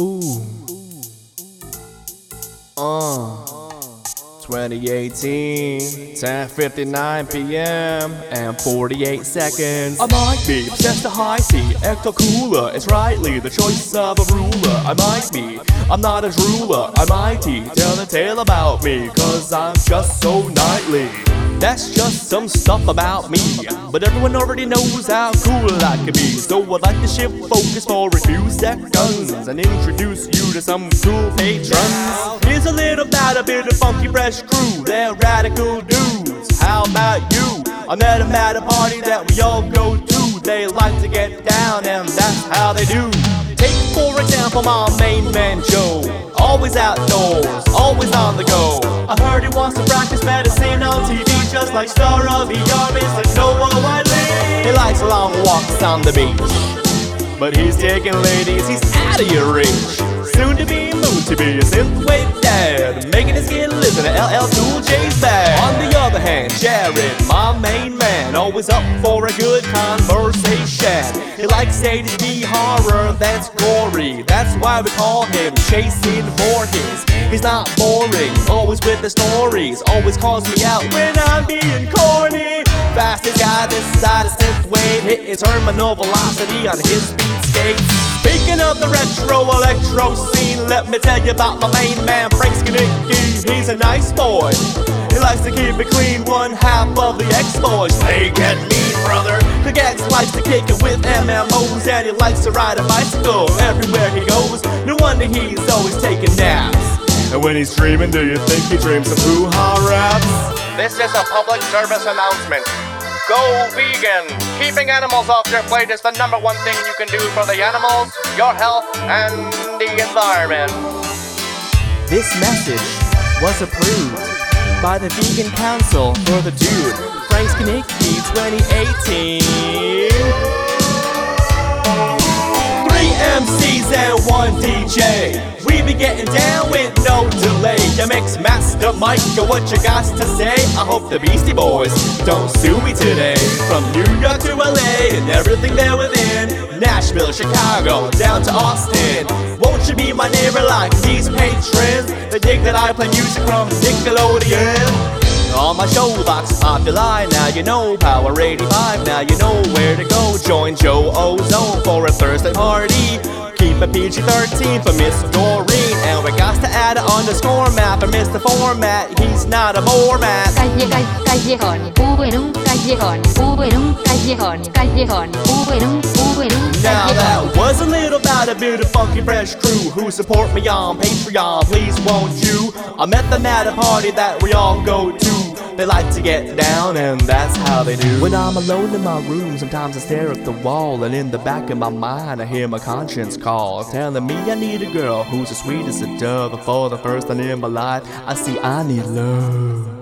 Ooh. Uh. 2018, 10:59 p.m. and 48 seconds. I might be obsessed to Hi-C, ecto cooler. It's rightly the choice of a ruler. I might be, I'm not a ruler. I'm mighty. Tell the tale about me, cause I'm just so knightly. That's just some stuff about me. But everyone already knows how cool I can be. So I'd like to shift focus for a few seconds and introduce you to some cool patrons. Here's a little about a bit of funky fresh crew. They're radical dudes. How about you? I met them at a party that we all go to. They like to get down, and that's how they do. Take for example my main man Joe. Always outdoors, always on the go. I heard he wants to practice medicine on TV, just like star of ER, Mr. Noah Wyle. He likes long walks on the beach, but he's taking ladies, he's out of your reach. Soon to be moved to be a synthwave dad, making his skin listen to LL always up for a good conversation. He likes A to D horror that's gory. That's why we call him Chasing Voorhees. He's not boring, always with the stories. Always calls me out when I'm being corny. Fastest guy this side of synthwave, hit his terminal velocity on his speed skates. Speaking of the retro electro scene, let me tell you about my main man Frank Skanicki. He's a nice boy. He likes to keep it clean, one half of the X-Boys. They get mean, brother. The Gags likes to kick it with MMOs, and he likes to ride a bicycle everywhere he goes. No wonder he's always taking naps. And when he's dreaming, do you think he dreams of Who Ha raps? This is a public service announcement. Go vegan! Keeping animals off your plate is the number one thing you can do for the animals, your health, and the environment. This message was approved by the Vegan Council for the Dude, Frank Skanicki 2018. Three MCs and one DJ. Be getting down with no delay. Your mix master Micah, what you got to say? I hope the Beastie Boys don't sue me today. From New York to LA and everything there within. Nashville, Chicago, down to Austin. Won't you be my neighbor like these patrons? They dig that I play music from Nickelodeon. On my show Vox Populi, now you know Power 85, now you know where to go. Join Joe Ozone for a Thursday party. Keep a PG 13 for Miss Doreen. And we got to add an underscore map for Mr. Format. He's not a more mat. calle, calle, callejón, Uberún, callejón, Uberún, callejón, callejón, Uberún, Uberún, Now that was a little about a bit of funky fresh crew who support me on Patreon. Please won't you? I met them at a party that we all go to. They like to get down, and that's how they do. When I'm alone in my room, sometimes I stare at the wall, and in the back of my mind, I hear my conscience call, telling me I need a girl who's as sweet as a dove. For the first time in my life, I see I need love.